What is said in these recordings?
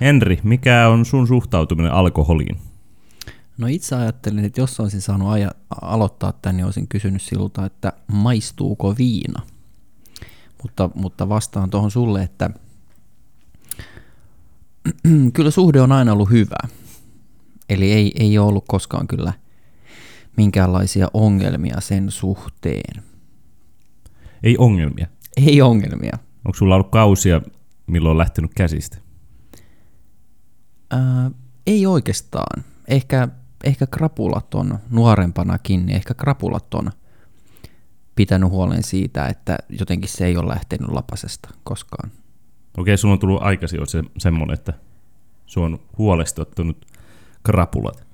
Henri, mikä on sun suhtautuminen alkoholiin? No itse ajattelin, että jos olisin saanut aja- aloittaa tämän, niin olisin kysynyt siltä, että maistuuko viina? Mutta, mutta vastaan tuohon sulle, että kyllä suhde on aina ollut hyvä. Eli ei, ei ole ollut koskaan kyllä minkäänlaisia ongelmia sen suhteen. Ei ongelmia. Ei ongelmia. Onko sulla ollut kausia, milloin on lähtenyt käsistä? Ää, ei oikeastaan. Ehkä, ehkä krapulat on nuorempanakin, niin ehkä krapulat on pitänyt huolen siitä, että jotenkin se ei ole lähtenyt lapasesta koskaan. Okei, sulla on tullut aikaisin se, semmoinen, että sua on huolestuttanut krapulat.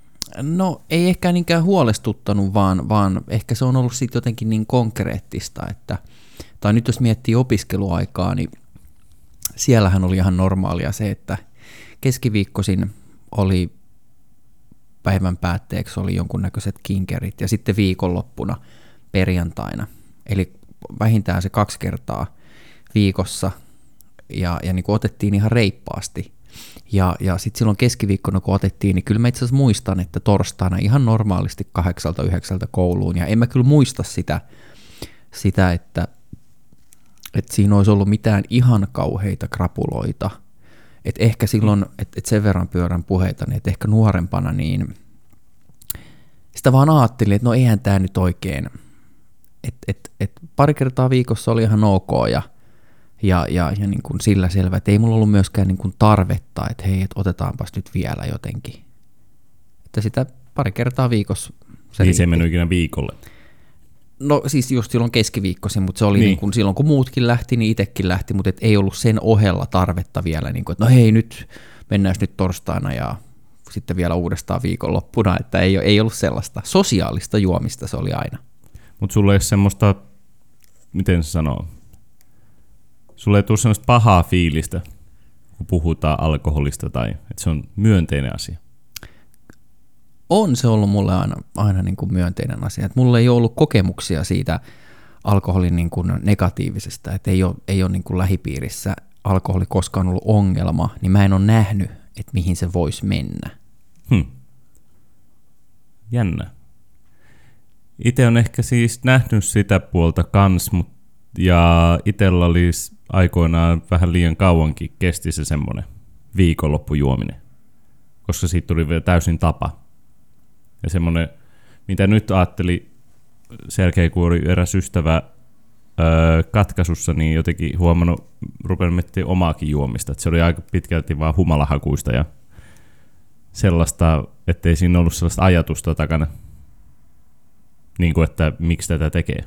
No ei ehkä niinkään huolestuttanut, vaan, vaan ehkä se on ollut sitten jotenkin niin konkreettista, että, tai nyt jos miettii opiskeluaikaa, niin siellähän oli ihan normaalia se, että keskiviikkoisin oli päivän päätteeksi oli jonkunnäköiset kinkerit ja sitten viikonloppuna perjantaina. Eli vähintään se kaksi kertaa viikossa ja, ja niin kuin otettiin ihan reippaasti. Ja, ja sitten silloin keskiviikkona kun otettiin, niin kyllä mä itse asiassa muistan, että torstaina ihan normaalisti kahdeksalta yhdeksältä kouluun. Ja en mä kyllä muista sitä, sitä että, että siinä olisi ollut mitään ihan kauheita krapuloita. Että ehkä silloin, että et sen verran pyörän puheita, niin että ehkä nuorempana, niin sitä vaan ajattelin, että no eihän tämä nyt oikein, että et, et pari kertaa viikossa oli ihan ok ja, ja, ja, ja niin kuin sillä selvä, että ei mulla ollut myöskään niin kuin tarvetta, että hei, et otetaanpas nyt vielä jotenkin. Että sitä pari kertaa viikossa se Niin se ei mennyt ikinä viikolle. No siis just silloin keskiviikkoisin, mutta se oli niin. Niin kuin, silloin kun muutkin lähti, niin itsekin lähti, mutta et ei ollut sen ohella tarvetta vielä, niin kuin, että no hei nyt mennään nyt torstaina ja sitten vielä uudestaan viikonloppuna, että ei, ei ollut sellaista sosiaalista juomista se oli aina. Mutta sulla ei ole semmoista, miten se sanoo, sulla ei tule semmoista pahaa fiilistä, kun puhutaan alkoholista tai että se on myönteinen asia. On se ollut mulle aina, aina niin kuin myönteinen asia. Et mulla ei ole ollut kokemuksia siitä alkoholin niin kuin negatiivisesta, että ei ole, ei ole niin kuin lähipiirissä alkoholi koskaan ollut ongelma, niin mä en ole nähnyt, että mihin se voisi mennä. Hmm. Jännä. Itse on ehkä siis nähnyt sitä puolta kans, mut, ja itsellä oli aikoinaan vähän liian kauankin kesti se semmoinen viikonloppujuominen, koska siitä tuli vielä täysin tapa. Ja semmoinen, mitä nyt ajatteli kun oli eräs ystävä öö, katkaisussa, niin jotenkin huomannut, rupean miettimään omaakin juomista. Että se oli aika pitkälti vaan humalahakuista ja sellaista, ettei siinä ollut sellaista ajatusta takana, niin kuin, että miksi tätä tekee.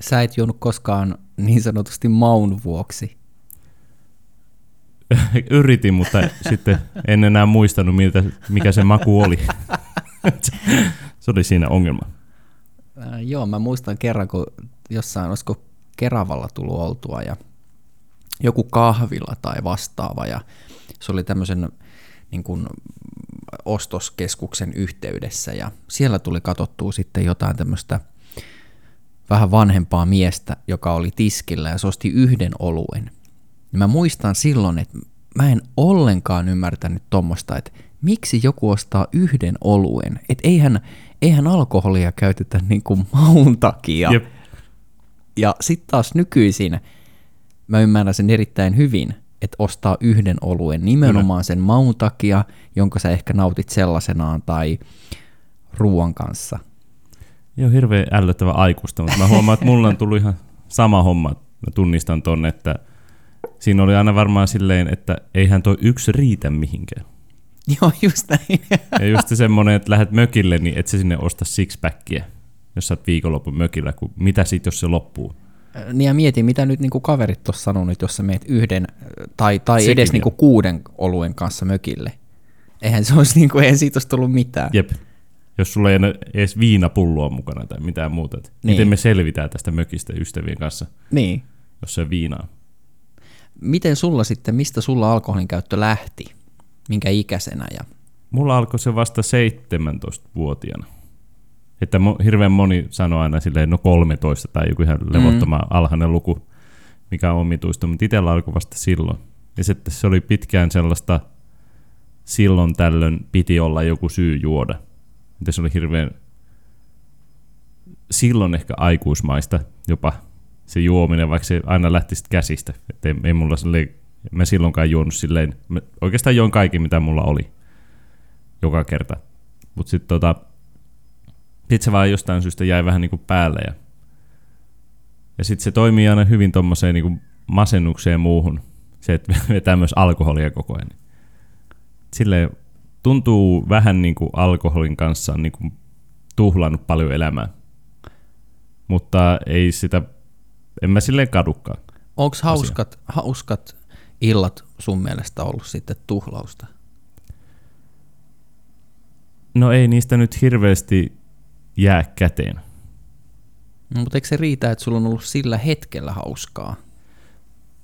Sä et juonut koskaan niin sanotusti maun vuoksi. Yritin, mutta sitten en enää muistanut, miltä, mikä se maku oli. se oli siinä ongelma. Äh, joo, mä muistan kerran, kun jossain, olisiko Keravalla tullut oltua ja joku kahvila tai vastaava ja se oli tämmöisen niin kuin ostoskeskuksen yhteydessä ja siellä tuli katsottua sitten jotain tämmöistä vähän vanhempaa miestä, joka oli tiskillä ja se osti yhden oluen. Ja mä muistan silloin, että mä en ollenkaan ymmärtänyt tuommoista, että miksi joku ostaa yhden oluen. Että eihän, eihän alkoholia käytetä niin kuin maun takia. Jep. Ja sitten taas nykyisin mä ymmärrän sen erittäin hyvin, että ostaa yhden oluen nimenomaan sen maun takia, jonka sä ehkä nautit sellaisenaan tai ruoan kanssa. Joo, hirveän ällöttävä aikuista, mutta mä huomaan, että mulla on tullut ihan sama homma. Mä tunnistan tonne, että siinä oli aina varmaan silleen, että eihän toi yksi riitä mihinkään. Joo, just näin. Ja just semmoinen, että lähdet mökille, niin et sä sinne osta sixpackia, jos sä oot viikonlopun mökillä, kun mitä sit, jos se loppuu? Niin ja mieti, mitä nyt niinku kaverit tuossa sanoo nyt, jos sä meet yhden tai, tai edes niinku kuuden oluen kanssa mökille. Eihän se olisi niinku, eihän siitä olisi tullut mitään. Jep. Jos sulla ei edes viinapulloa mukana tai mitään muuta. Niin. Miten me selvitään tästä mökistä ystävien kanssa, niin. jos se on viinaa? Miten sulla sitten, mistä sulla alkoholin käyttö lähti? Minkä ikäisenä? Ja... Mulla alkoi se vasta 17-vuotiaana. Että hirveän moni sanoo aina silleen, no 13 tai joku ihan levottoma mm. alhainen luku, mikä on omituista, mutta itsellä alkoi vasta silloin. Ja sitten se oli pitkään sellaista silloin tällöin piti olla joku syy juoda. Mitä se oli hirveän silloin ehkä aikuismaista jopa se juominen, vaikka se aina lähti sitten käsistä. Et ei, ei mulla silleen, mä silloinkaan juonut silleen, mä oikeastaan join kaikki mitä mulla oli joka kerta. Mutta sitten tota, sit se vaan jostain syystä jäi vähän niinku päälle ja, ja sitten se toimii aina hyvin tommoseen niinku masennukseen muuhun. Se, että vetää myös alkoholia koko ajan. Silleen tuntuu vähän niin kuin alkoholin kanssa niin kuin tuhlannut paljon elämää. Mutta ei sitä, en mä silleen kadukkaan. Onko hauskat, hauskat illat sun mielestä ollut sitten tuhlausta? No ei niistä nyt hirveästi jää käteen. No, mutta eikö se riitä, että sulla on ollut sillä hetkellä hauskaa?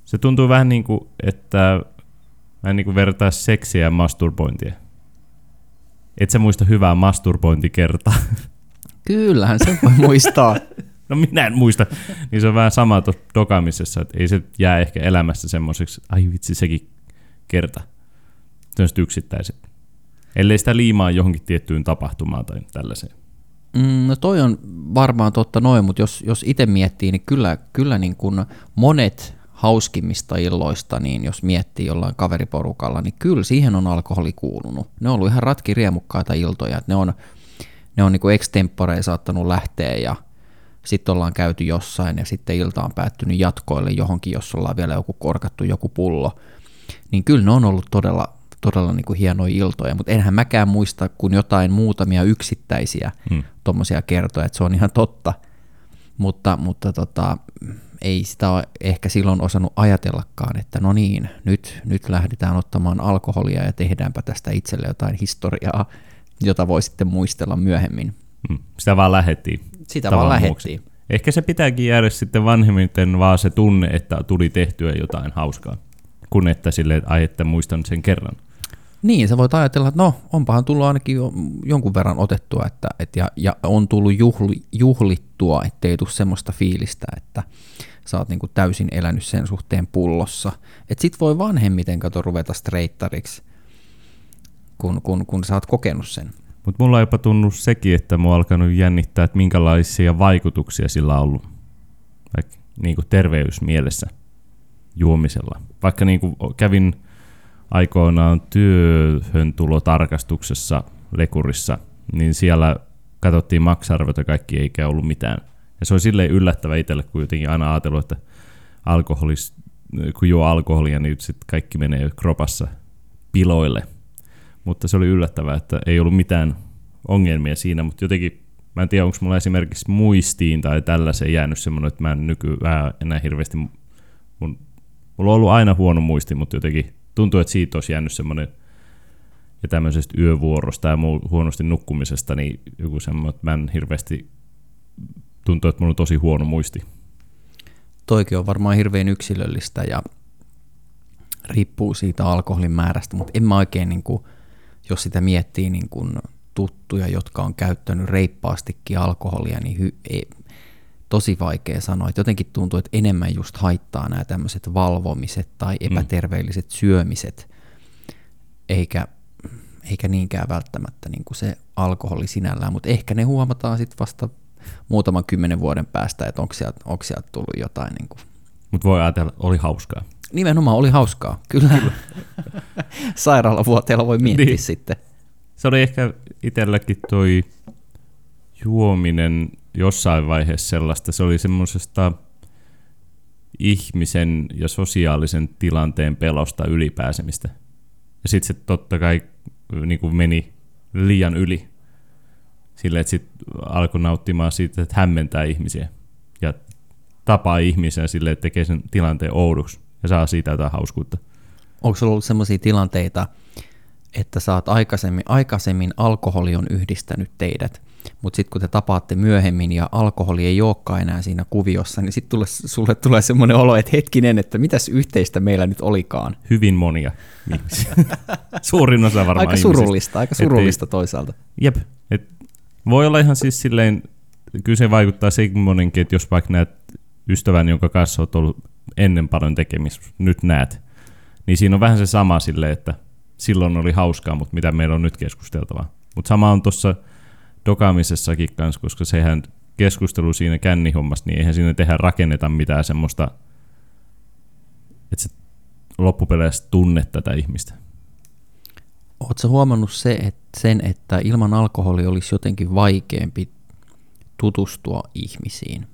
Se tuntuu vähän niin kuin, että mä en niin kuin vertaa seksiä ja masturbointia. Et sä muista hyvää masturbointikertaa. Kyllähän se voi muistaa. No minä en muista. Niin se on vähän sama tuossa dokamisessa, että ei se jää ehkä elämässä semmoiseksi, ai vitsi sekin kerta. Sellaiset yksittäiset. Ellei sitä liimaa johonkin tiettyyn tapahtumaan tai tällaiseen. Mm, no toi on varmaan totta noin, mutta jos, jos itse miettii, niin kyllä, kyllä niin kuin monet hauskimmista illoista, niin jos miettii jollain kaveriporukalla, niin kyllä siihen on alkoholi kuulunut. Ne on ollut ihan ratkiriemukkaita iltoja, että ne on, ne on niin extemporeen saattanut lähteä ja sitten ollaan käyty jossain ja sitten ilta on päättynyt jatkoille johonkin, jos ollaan vielä joku korkattu joku pullo. Niin kyllä ne on ollut todella, todella niin kuin hienoja iltoja, mutta enhän mäkään muista kuin jotain muutamia yksittäisiä hmm. tuommoisia kertoja, että se on ihan totta. Mutta, mutta tota, ei sitä ole ehkä silloin osannut ajatellakaan, että no niin, nyt, nyt lähdetään ottamaan alkoholia ja tehdäänpä tästä itselle jotain historiaa, jota voi sitten muistella myöhemmin. Hmm. Sitä vaan lähettiin. Sitä vaan lähettiin. Ehkä se pitääkin jäädä sitten vanhemmiten vaan se tunne, että tuli tehtyä jotain hauskaa, kun että sille, ai, että muistan sen kerran. Niin, sä voit ajatella, että no, onpahan tullut ainakin jo jonkun verran otettua, että, et ja, ja on tullut juhli, juhlittua, ettei tule semmoista fiilistä, että sä oot niinku täysin elänyt sen suhteen pullossa. Että sit voi vanhemmiten kato ruveta streittariksi, kun, kun, kun sä oot kokenut sen. Mutta mulla on jopa tunnut sekin, että mua on alkanut jännittää, että minkälaisia vaikutuksia sillä on ollut vaikka niin kuin terveysmielessä juomisella. Vaikka niin kuin kävin aikoinaan työhön tulotarkastuksessa Lekurissa, niin siellä katsottiin maksarvot kaikki eikä ollut mitään. Ja se oli silleen yllättävä itselle, kun jotenkin aina ajatellut, että alkoholis, kun juo alkoholia, niin sitten kaikki menee kropassa piloille – mutta se oli yllättävää, että ei ollut mitään ongelmia siinä, mutta jotenkin, mä en tiedä, onko mulla esimerkiksi muistiin tai tällaisen jäänyt semmoinen, että mä en nykyään enää hirveästi, mun, mulla on ollut aina huono muisti, mutta jotenkin tuntuu, että siitä olisi jäänyt semmoinen, ja tämmöisestä yövuorosta ja muu huonosti nukkumisesta, niin joku semmoinen, että mä en hirveästi, tuntuu, että mulla on tosi huono muisti. Toikin on varmaan hirveän yksilöllistä ja riippuu siitä alkoholin määrästä, mutta en mä oikein niin kuin, jos sitä miettii niin kuin tuttuja, jotka on käyttänyt reippaastikin alkoholia, niin hy, ei, tosi vaikea sanoa. Että jotenkin tuntuu, että enemmän just haittaa nämä tämmöiset valvomiset tai mm. epäterveelliset mm. syömiset, eikä, eikä niinkään välttämättä niin kuin se alkoholi sinällään, mutta ehkä ne huomataan sitten vasta muutaman kymmenen vuoden päästä, että onko sieltä, onko sieltä tullut jotain. Niin. Mutta voi ajatella, oli hauskaa. Nimenomaan oli hauskaa, kyllä. kyllä. Sairaalavuoteella voi miettiä niin. sitten. Se oli ehkä itselläkin toi juominen jossain vaiheessa sellaista. Se oli semmoisesta ihmisen ja sosiaalisen tilanteen pelosta ylipääsemistä. Ja sitten se totta kai niin kuin meni liian yli. Silleen, että sitten alkoi nauttimaan siitä, että hämmentää ihmisiä. Ja tapaa ihmisiä silleen, että tekee sen tilanteen oudoksi ja saa siitä jotain hauskuutta. Onko sulla ollut sellaisia tilanteita, että saat aikaisemmin, aikaisemmin alkoholi on yhdistänyt teidät, mutta sitten kun te tapaatte myöhemmin ja alkoholi ei olekaan enää siinä kuviossa, niin sitten sulle tulee semmoinen olo, että hetkinen, että mitäs yhteistä meillä nyt olikaan. Hyvin monia ihmisiä. Suurin osa varmaan Aika surullista, aika surullista ei, toisaalta. Jep, et voi olla ihan siis silleen, kyllä se vaikuttaa semmoinenkin, että jos vaikka näet ystävän, jonka kanssa olet ollut ennen paljon tekemistä, nyt näet, niin siinä on vähän se sama sille, että silloin oli hauskaa, mutta mitä meillä on nyt keskusteltavaa. Mutta sama on tuossa dokaamisessakin kanssa, koska sehän keskustelu siinä kännihommassa, niin eihän siinä tehdä rakenneta mitään semmoista, että se loppupeleissä tunne tätä ihmistä. Oletko huomannut se, että sen, että ilman alkoholia olisi jotenkin vaikeampi tutustua ihmisiin?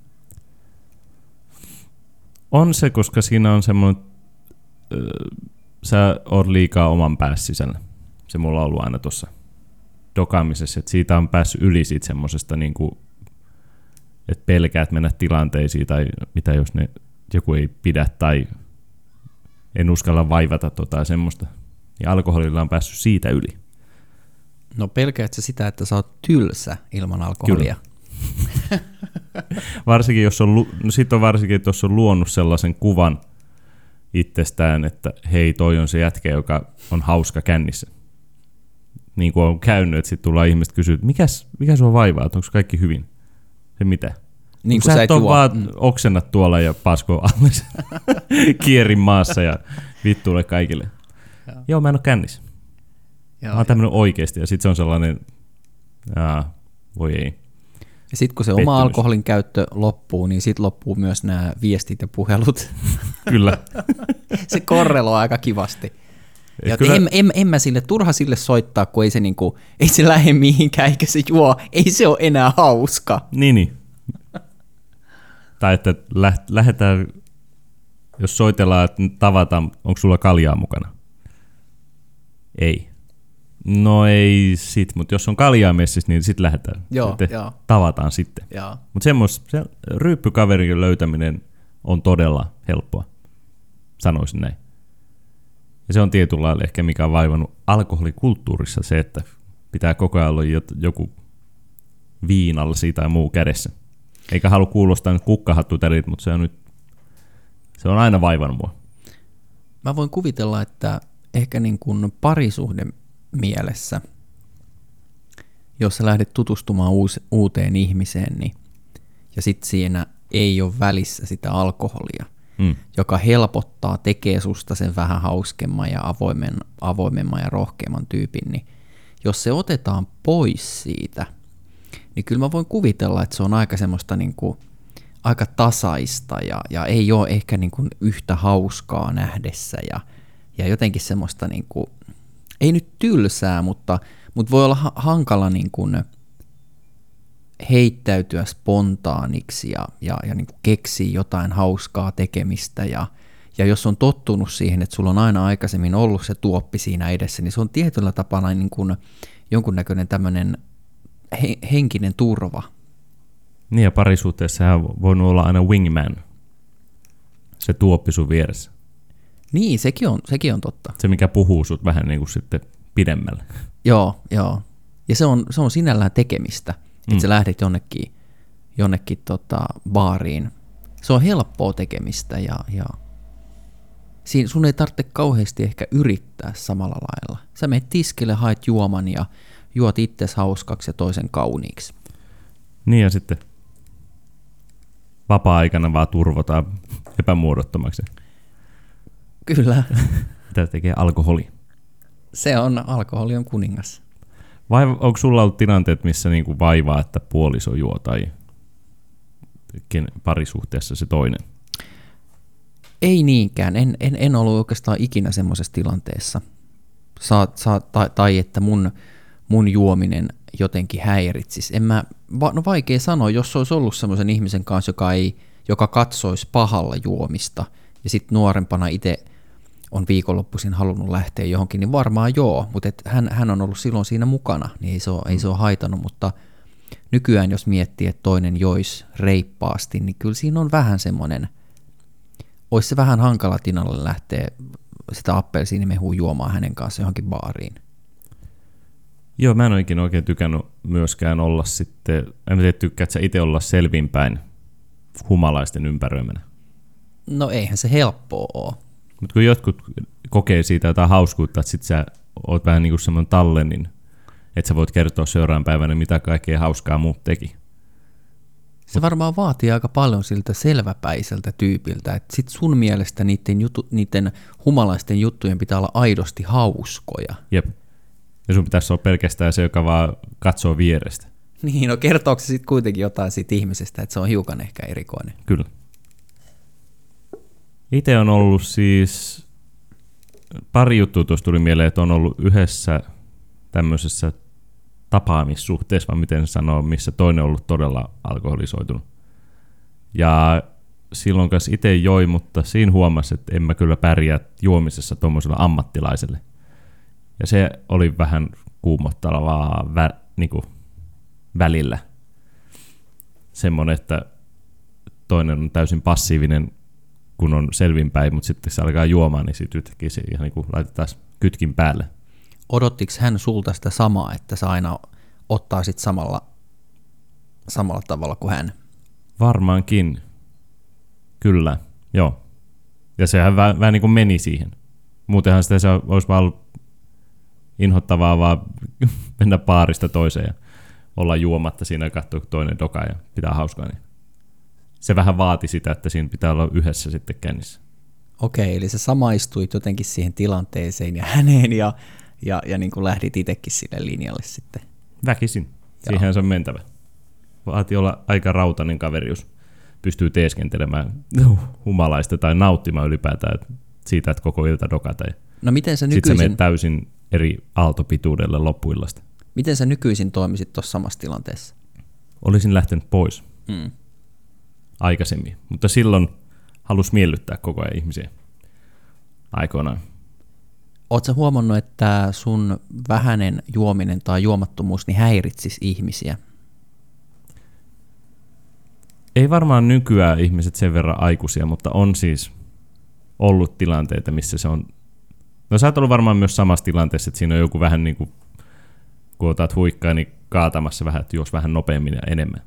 On se, koska siinä on semmoinen, sä oot liikaa oman päässä sisällä. Se mulla on ollut aina tuossa dokaamisessa, että siitä on päässyt yli siitä semmoisesta, niin kuin, että pelkäät mennä tilanteisiin tai mitä jos ne joku ei pidä tai en uskalla vaivata tota semmoista. Ja alkoholilla on päässyt siitä yli. No pelkäätkö sitä, että sä oot tylsä ilman alkoholia? Kyllä. varsinkin jos on, no sit on varsinkin, että jos on luonut sellaisen kuvan itsestään, että hei, toi on se jätkä, joka on hauska kännissä. Niin kuin on käynyt, että sitten tullaan ihmiset kysyä, että mikäs, mikä sua vaivaa, että onko kaikki hyvin? Se mitä? Niin kuin sä, sä et ole vaan mm. oksennat tuolla ja pasko kierin maassa ja vittuille kaikille. Joo. Joo, mä en ole kännissä. Joo, mä oon tämmönen oikeesti ja sitten se on sellainen, aa, voi ei. Ja sitten kun se Pettymys. oma alkoholin käyttö loppuu, niin sitten loppuu myös nämä viestit ja puhelut. Kyllä. se korreloi aika kivasti. Ja kyllä... en, en, en, mä sille, turha sille soittaa, kun ei se, niinku, ei se lähde mihinkään, eikä se juo, ei se ole enää hauska. Niin, niin. tai että lähdetään, jos soitellaan, että tavataan, onko sulla kaljaa mukana? Ei. No ei sit, mutta jos on kaljaa messissä, niin sitten lähdetään. Joo, sitten joo. Tavataan sitten. Mutta semmos, se ryyppykaverin löytäminen on todella helppoa, sanoisin näin. Ja se on tietyllä lailla ehkä mikä on vaivannut alkoholikulttuurissa se, että pitää koko ajan olla joku viinalla siitä tai muu kädessä. Eikä halua kuulostaa nyt kukkahattuterit, mutta se on nyt, se on aina vaivannut mua. Mä voin kuvitella, että ehkä niin kuin parisuhde mielessä, jos sä lähdet tutustumaan uus, uuteen ihmiseen, niin, ja sitten siinä ei ole välissä sitä alkoholia, mm. joka helpottaa, tekee susta sen vähän hauskemman ja avoimen, avoimemman ja rohkeamman tyypin, niin jos se otetaan pois siitä, niin kyllä mä voin kuvitella, että se on aika semmoista niin kuin, aika tasaista ja, ja ei ole ehkä niin kuin yhtä hauskaa nähdessä ja, ja jotenkin semmoista niin kuin, ei nyt tylsää, mutta, mutta voi olla ha- hankala niin kuin heittäytyä spontaaniksi ja, ja, ja niin kuin keksiä jotain hauskaa tekemistä ja, ja jos on tottunut siihen, että sulla on aina aikaisemmin ollut se tuoppi siinä edessä, niin se on tietyllä tapaa niin kuin jonkunnäköinen tämmöinen he, henkinen turva. Niin ja parisuhteessa sehän on voinut olla aina wingman, se tuoppi sun vieressä. Niin, sekin on, sekin on totta. Se, mikä puhuu sut vähän niin kuin sitten pidemmälle. Joo, joo. Ja se on, se on sinällään tekemistä, että mm. sä lähdet jonnekin, jonnekin tota, baariin. Se on helppoa tekemistä ja, ja siinä sun ei tarvitse kauheasti ehkä yrittää samalla lailla. Sä menet tiskille, haet juoman ja juot itses hauskaksi ja toisen kauniiksi. Niin ja sitten vapaa-aikana vaan turvotaan epämuodottomaksi. Kyllä. Mitä tekee alkoholi? Se on, alkoholi on kuningas. Vai onko sulla ollut tilanteet, missä niinku vaivaa, että puoliso juo tai parisuhteessa se toinen? Ei niinkään. En, en, en ollut oikeastaan ikinä semmoisessa tilanteessa. Sa, sa, tai, tai että mun, mun juominen jotenkin häiritsisi. En mä, no vaikea sanoa, jos olisi ollut semmoisen ihmisen kanssa, joka, ei, joka katsoisi pahalla juomista, ja sitten nuorempana itse – on viikonloppuisin halunnut lähteä johonkin, niin varmaan joo, mutta et hän, hän on ollut silloin siinä mukana, niin ei se ole, ei se ole haitannut, mutta nykyään jos miettii, että toinen jois reippaasti, niin kyllä siinä on vähän semmoinen, olisi se vähän hankala Tinalle lähteä sitä appelsiinimehua juomaan hänen kanssa johonkin baariin. Joo, mä en ole ikinä oikein tykännyt myöskään olla sitten, en tiedä tykkäät sä itse olla selvinpäin humalaisten ympäröimänä. No eihän se helppoa ole. Mutta kun jotkut kokee siitä jotain hauskuutta, että sit sä oot vähän niin kuin semmoinen tallennin, että sä voit kertoa seuraavan päivänä, mitä kaikkea hauskaa muut teki. Se varmaan vaatii aika paljon siltä selväpäiseltä tyypiltä, että sit sun mielestä niiden, jutu, niiden humalaisten juttujen pitää olla aidosti hauskoja. Jep. Ja sun pitäisi olla pelkästään se, joka vaan katsoo vierestä. Niin, no kertooko se sitten kuitenkin jotain siitä ihmisestä, että se on hiukan ehkä erikoinen? Kyllä. Itse on ollut siis, pari juttua tuossa tuli mieleen, että on ollut yhdessä tämmöisessä tapaamissuhteessa, vai miten sanoo, missä toinen on ollut todella alkoholisoitunut. Ja silloin kanssa itse joi, mutta siinä huomasi, että en mä kyllä pärjää juomisessa tuommoisella ammattilaiselle. Ja se oli vähän kuumottavaa vä, niin kuin välillä. Semmoinen, että toinen on täysin passiivinen, kun on selvinpäin, mutta sitten se alkaa juomaan, niin sitten yhtäkkiä se ihan niin kuin laitetaan kytkin päälle. Odottiko hän sulta sitä samaa, että sä aina ottaa sit samalla, samalla tavalla kuin hän? Varmaankin. Kyllä, joo. Ja sehän vähän, vähän niin kuin meni siihen. Muutenhan sitä se olisi vaan ollut inhottavaa vaan mennä paarista toiseen ja olla juomatta siinä ja katsoa toinen doka ja pitää hauskaa. Niin se vähän vaati sitä, että siinä pitää olla yhdessä sitten kännissä. Okei, eli sä samaistuit jotenkin siihen tilanteeseen ja häneen ja, ja, ja niin kuin lähdit itsekin sille linjalle sitten. Väkisin. Siihen se on mentävä. Vaati olla aika rautainen kaveri, jos pystyy teeskentelemään humalaista tai nauttimaan ylipäätään siitä, että koko ilta dokata. No miten sä Sitten nykyisin, se täysin eri aaltopituudelle loppuillasta. miten sä nykyisin toimisit tuossa samassa tilanteessa? Olisin lähtenyt pois Mm. Aikaisemmin, mutta silloin halus miellyttää koko ajan ihmisiä aikoinaan. Oletko huomannut, että sun vähäinen juominen tai juomattomuus niin häiritsisi ihmisiä? Ei varmaan nykyään ihmiset sen verran aikuisia, mutta on siis ollut tilanteita, missä se on... No sä oot ollut varmaan myös samassa tilanteessa, että siinä on joku vähän niin kuin, kun otat huikkaa, niin kaatamassa vähän, että juos vähän nopeammin ja enemmän.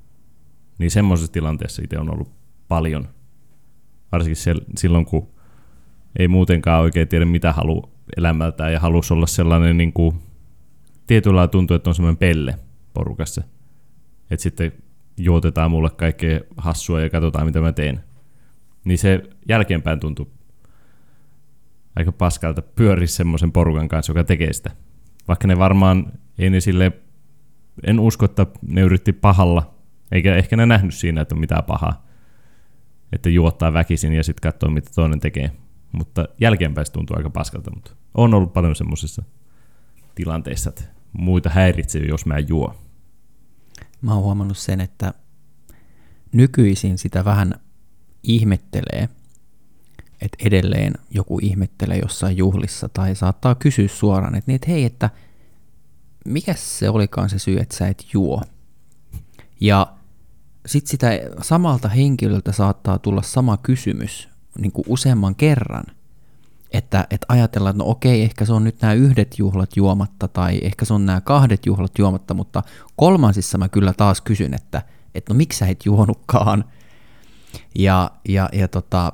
Niin semmoisessa tilanteessa itse on ollut paljon. Varsinkin se, silloin, kun ei muutenkaan oikein tiedä, mitä haluaa elämältään ja halusi olla sellainen niin kuin, tietyllä tuntuu, että on semmoinen pelle porukassa. Että sitten juotetaan mulle kaikkea hassua ja katsotaan, mitä mä teen. Niin se jälkeenpäin tuntuu aika paskalta pyöriä semmoisen porukan kanssa, joka tekee sitä. Vaikka ne varmaan, ei ne sille, en usko, että ne yritti pahalla, eikä ehkä ne nähnyt siinä, että on mitään pahaa. Että juottaa väkisin ja sitten katsoo, mitä toinen tekee. Mutta jälkeenpäin se tuntuu aika paskalta, mutta on ollut paljon semmoisissa tilanteissa, että muita häiritsee, jos mä en juo. Mä oon huomannut sen, että nykyisin sitä vähän ihmettelee, että edelleen joku ihmettelee jossain juhlissa tai saattaa kysyä suoraan, että, niin, että hei, että mikä se olikaan se syy, että sä et juo? Ja sitten sitä samalta henkilöltä saattaa tulla sama kysymys niin kuin useamman kerran, että, että ajatellaan, että no okei, ehkä se on nyt nämä yhdet juhlat juomatta tai ehkä se on nämä kahdet juhlat juomatta, mutta kolmansissa mä kyllä taas kysyn, että, että no miksi sä et juonutkaan? Ja, ja, ja tota,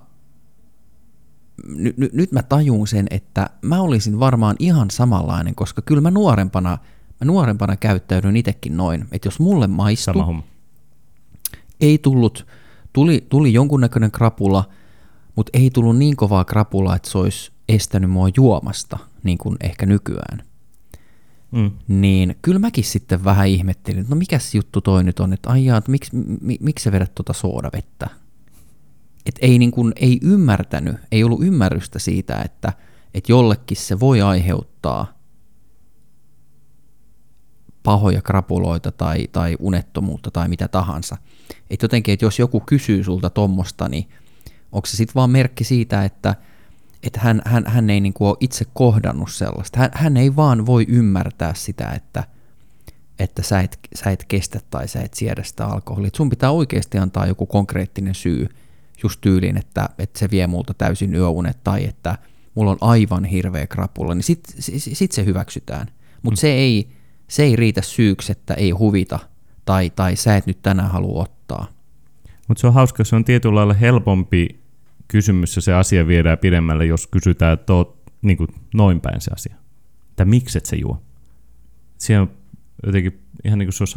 ny, ny, nyt mä tajun sen, että mä olisin varmaan ihan samanlainen, koska kyllä mä nuorempana, mä nuorempana käyttäydyn itsekin noin, että jos mulle maistuu. Ei tullut, tuli, tuli jonkunnäköinen krapula, mutta ei tullut niin kovaa krapulaa, että se olisi estänyt mua juomasta, niin kuin ehkä nykyään. Mm. Niin kyllä mäkin sitten vähän ihmettelin, että no mikäs juttu toi nyt on, että aijaa, että miksi, mi, miksi sä vedät tuota soodavettä? Että ei, niin kuin, ei ymmärtänyt, ei ollut ymmärrystä siitä, että, että jollekin se voi aiheuttaa pahoja krapuloita tai, tai unettomuutta tai mitä tahansa. Että jotenkin, että jos joku kysyy sulta tommosta, niin onko se sitten vaan merkki siitä, että, että hän, hän, hän ei niinku ole itse kohdannut sellaista. Hän, hän ei vaan voi ymmärtää sitä, että, että sä et, sä et kestä tai sä et siedä sitä alkoholia. Et sun pitää oikeasti antaa joku konkreettinen syy just tyyliin, että, että se vie multa täysin yöunet tai että mulla on aivan hirveä krapula, niin sit, sit, sit se hyväksytään. Mutta mm. se, ei, se ei riitä syyksi, että ei huvita tai, tai sä et nyt tänään halua ottaa. Mutta se on hauska, se on tietyllä lailla helpompi kysymys ja se asia viedään pidemmälle, jos kysytään, että oot niin kuin noin päin se asia. Että miksi et se juo? Siinä on jotenkin ihan niin kuin se olisi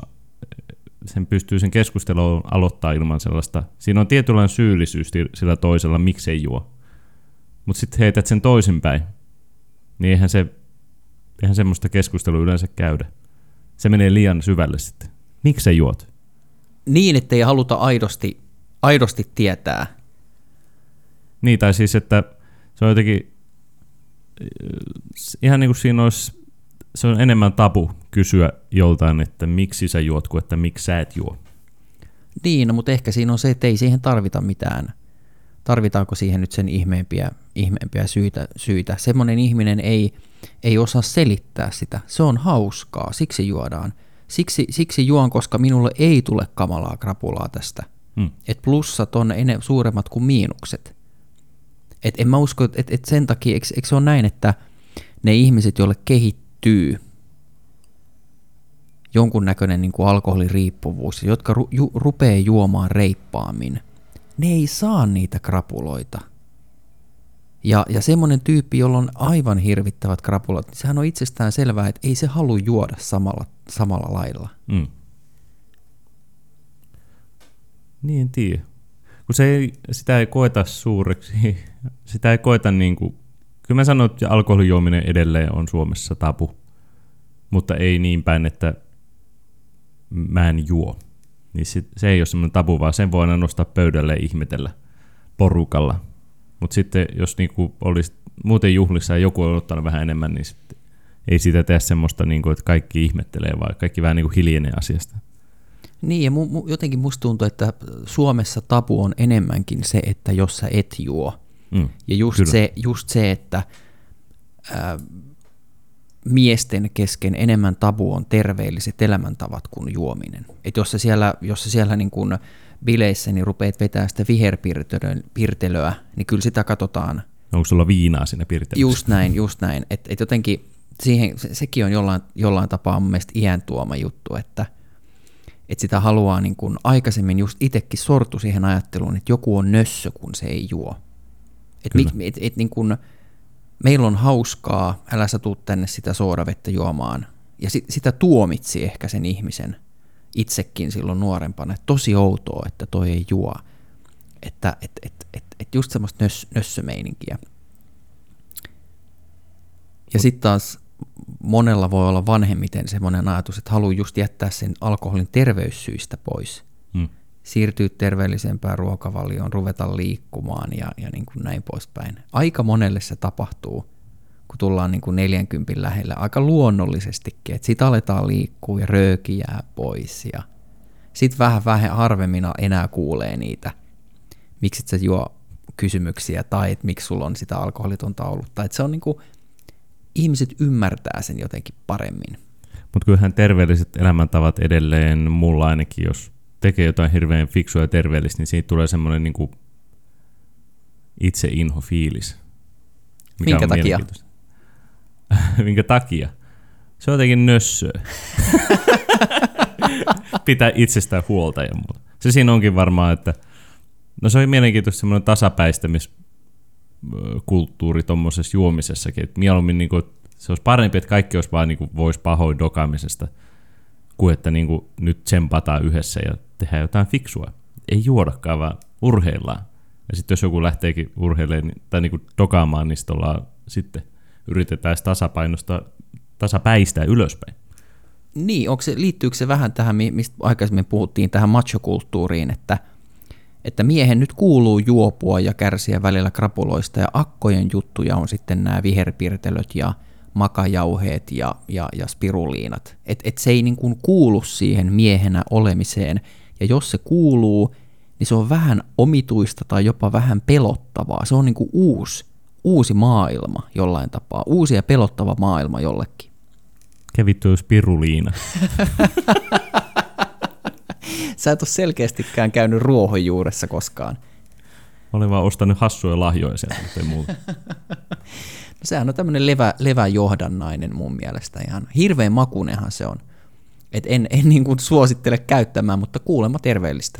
sen pystyy sen keskustelun aloittaa ilman sellaista. Siinä on tietynlainen syyllisyys sillä toisella, miksei juo. Mutta sitten heität sen toisinpäin, niin eihän, se, eihän semmoista keskustelua yleensä käydä. Se menee liian syvälle sitten. Miksi juot? Niin, ettei haluta aidosti, aidosti tietää. Niin, tai siis, että se on jotenkin, ihan niin kuin siinä olisi, se on enemmän tabu kysyä joltain, että miksi sä juot, kuin että miksi sä et juo. Niin, no, mutta ehkä siinä on se, että ei siihen tarvita mitään. Tarvitaanko siihen nyt sen ihmeempiä, ihmeempiä syitä, syitä. Semmoinen ihminen ei, ei osaa selittää sitä. Se on hauskaa, siksi juodaan. Siksi, siksi juon, koska minulle ei tule kamalaa krapulaa tästä. Hmm. Et plussat on ene, suuremmat kuin miinukset. Et en mä usko, että et, et sen takia, eikö, eikö se ole näin, että ne ihmiset, joille kehittyy jonkunnäköinen niin kuin alkoholiriippuvuus, jotka ru, ju, rupeaa juomaan reippaammin, ne ei saa niitä krapuloita. Ja, ja semmoinen tyyppi, jolla on aivan hirvittävät krapulat, niin sehän on itsestään selvää, että ei se halua juoda samalla, samalla lailla. Mm. Niin, en tiedä. Kun se ei, sitä ei koeta suureksi, sitä ei koeta niin kuin, kyllä mä sanon, että alkoholijuominen edelleen on Suomessa tapu, mutta ei niin päin, että mä en juo. Niin sit, se ei ole semmoinen tabu, vaan sen voi aina nostaa pöydälle ja ihmetellä porukalla. Mutta sitten jos niinku olisi muuten juhlissa ja joku on ottanut vähän enemmän, niin sitten ei siitä tee semmoista, niinku, että kaikki ihmettelee, vaan kaikki vähän niinku hiljenee asiasta. Niin, ja mu- mu- jotenkin musta tuntuu, että Suomessa tabu on enemmänkin se, että jos sä et juo. Mm, ja just se, just se, että ää, miesten kesken enemmän tabu on terveelliset elämäntavat kuin juominen. Et jos sä siellä, jos sä siellä niin kun bileissä niin rupeat vetää sitä viherpirtelöä, niin kyllä sitä katsotaan. Onko sulla viinaa siinä pirtelössä? Just näin, just näin. Et, et jotenkin siihen, se, sekin on jollain, jollain tapaa mun mielestä iän tuoma juttu, että et sitä haluaa niin kun aikaisemmin just itsekin sortu siihen ajatteluun, että joku on nössö, kun se ei juo. Et, mit, et, et, niin kun, meillä on hauskaa, älä sä tuu tänne sitä soodavettä juomaan. Ja sit, sitä tuomitsi ehkä sen ihmisen itsekin silloin nuorempana, että tosi outoa, että toi ei juo. Että et, et, et, et just semmoista nös, nössömeininkiä. Ja sitten taas monella voi olla vanhemmiten semmoinen ajatus, että haluaa just jättää sen alkoholin terveyssyistä pois. Hmm. Siirtyä terveellisempään ruokavalioon, ruveta liikkumaan ja, ja niin kuin näin poispäin. Aika monelle se tapahtuu, kun tullaan niin kuin 40 lähelle, aika luonnollisestikin, että sitten aletaan liikkua ja rööki jää pois ja sitten vähän vähän harvemmin enää kuulee niitä, miksi et sä juo kysymyksiä tai että miksi sulla on sitä alkoholitonta ollut. Tai että se on niin kuin, ihmiset ymmärtää sen jotenkin paremmin. Mutta kyllähän terveelliset elämäntavat edelleen, mulla ainakin, jos tekee jotain hirveän fiksua ja terveellistä, niin siitä tulee semmoinen niin itse inho fiilis. Mikä Minkä takia? Minkä takia? Se on jotenkin nössö. Pitää itsestään huolta ja muuta. Se siinä onkin varmaan, että no se on mielenkiintoista semmoinen tasapäistämiskulttuuri tuommoisessa juomisessakin, että mieluummin niin kuin, se olisi parempi, että kaikki olisi vaan niin kuin, voisi pahoin dokaamisesta, kuin että niin kuin, nyt tsempataan yhdessä ja tehdään jotain fiksua. Ei juodakaan, vaan urheillaan. Ja sitten jos joku lähteekin urheilemaan niin- tai niin kuin dokaamaan, niin sitten sitten – yritetään tasapainosta, tasapäistää ylöspäin. Niin, onko se, liittyykö se vähän tähän, mistä aikaisemmin puhuttiin, tähän machokulttuuriin, että, että miehen nyt kuuluu juopua ja kärsiä välillä krapuloista, ja akkojen juttuja on sitten nämä viherpirtelöt ja makajauheet ja, ja, ja spiruliinat. Että et se ei niin kuin kuulu siihen miehenä olemiseen, ja jos se kuuluu, niin se on vähän omituista tai jopa vähän pelottavaa. Se on niin kuin uusi uusi maailma jollain tapaa, uusi ja pelottava maailma jollekin. Kevittu spiruliina. Sä et ole selkeästikään käynyt ruohonjuuressa koskaan. Olen vaan ostanut hassuja lahjoja sieltä, ei muuta. no sehän on tämmöinen levä, leväjohdannainen mun mielestä ihan. Hirveän makunehan se on. Et en en niin kuin suosittele käyttämään, mutta kuulemma terveellistä.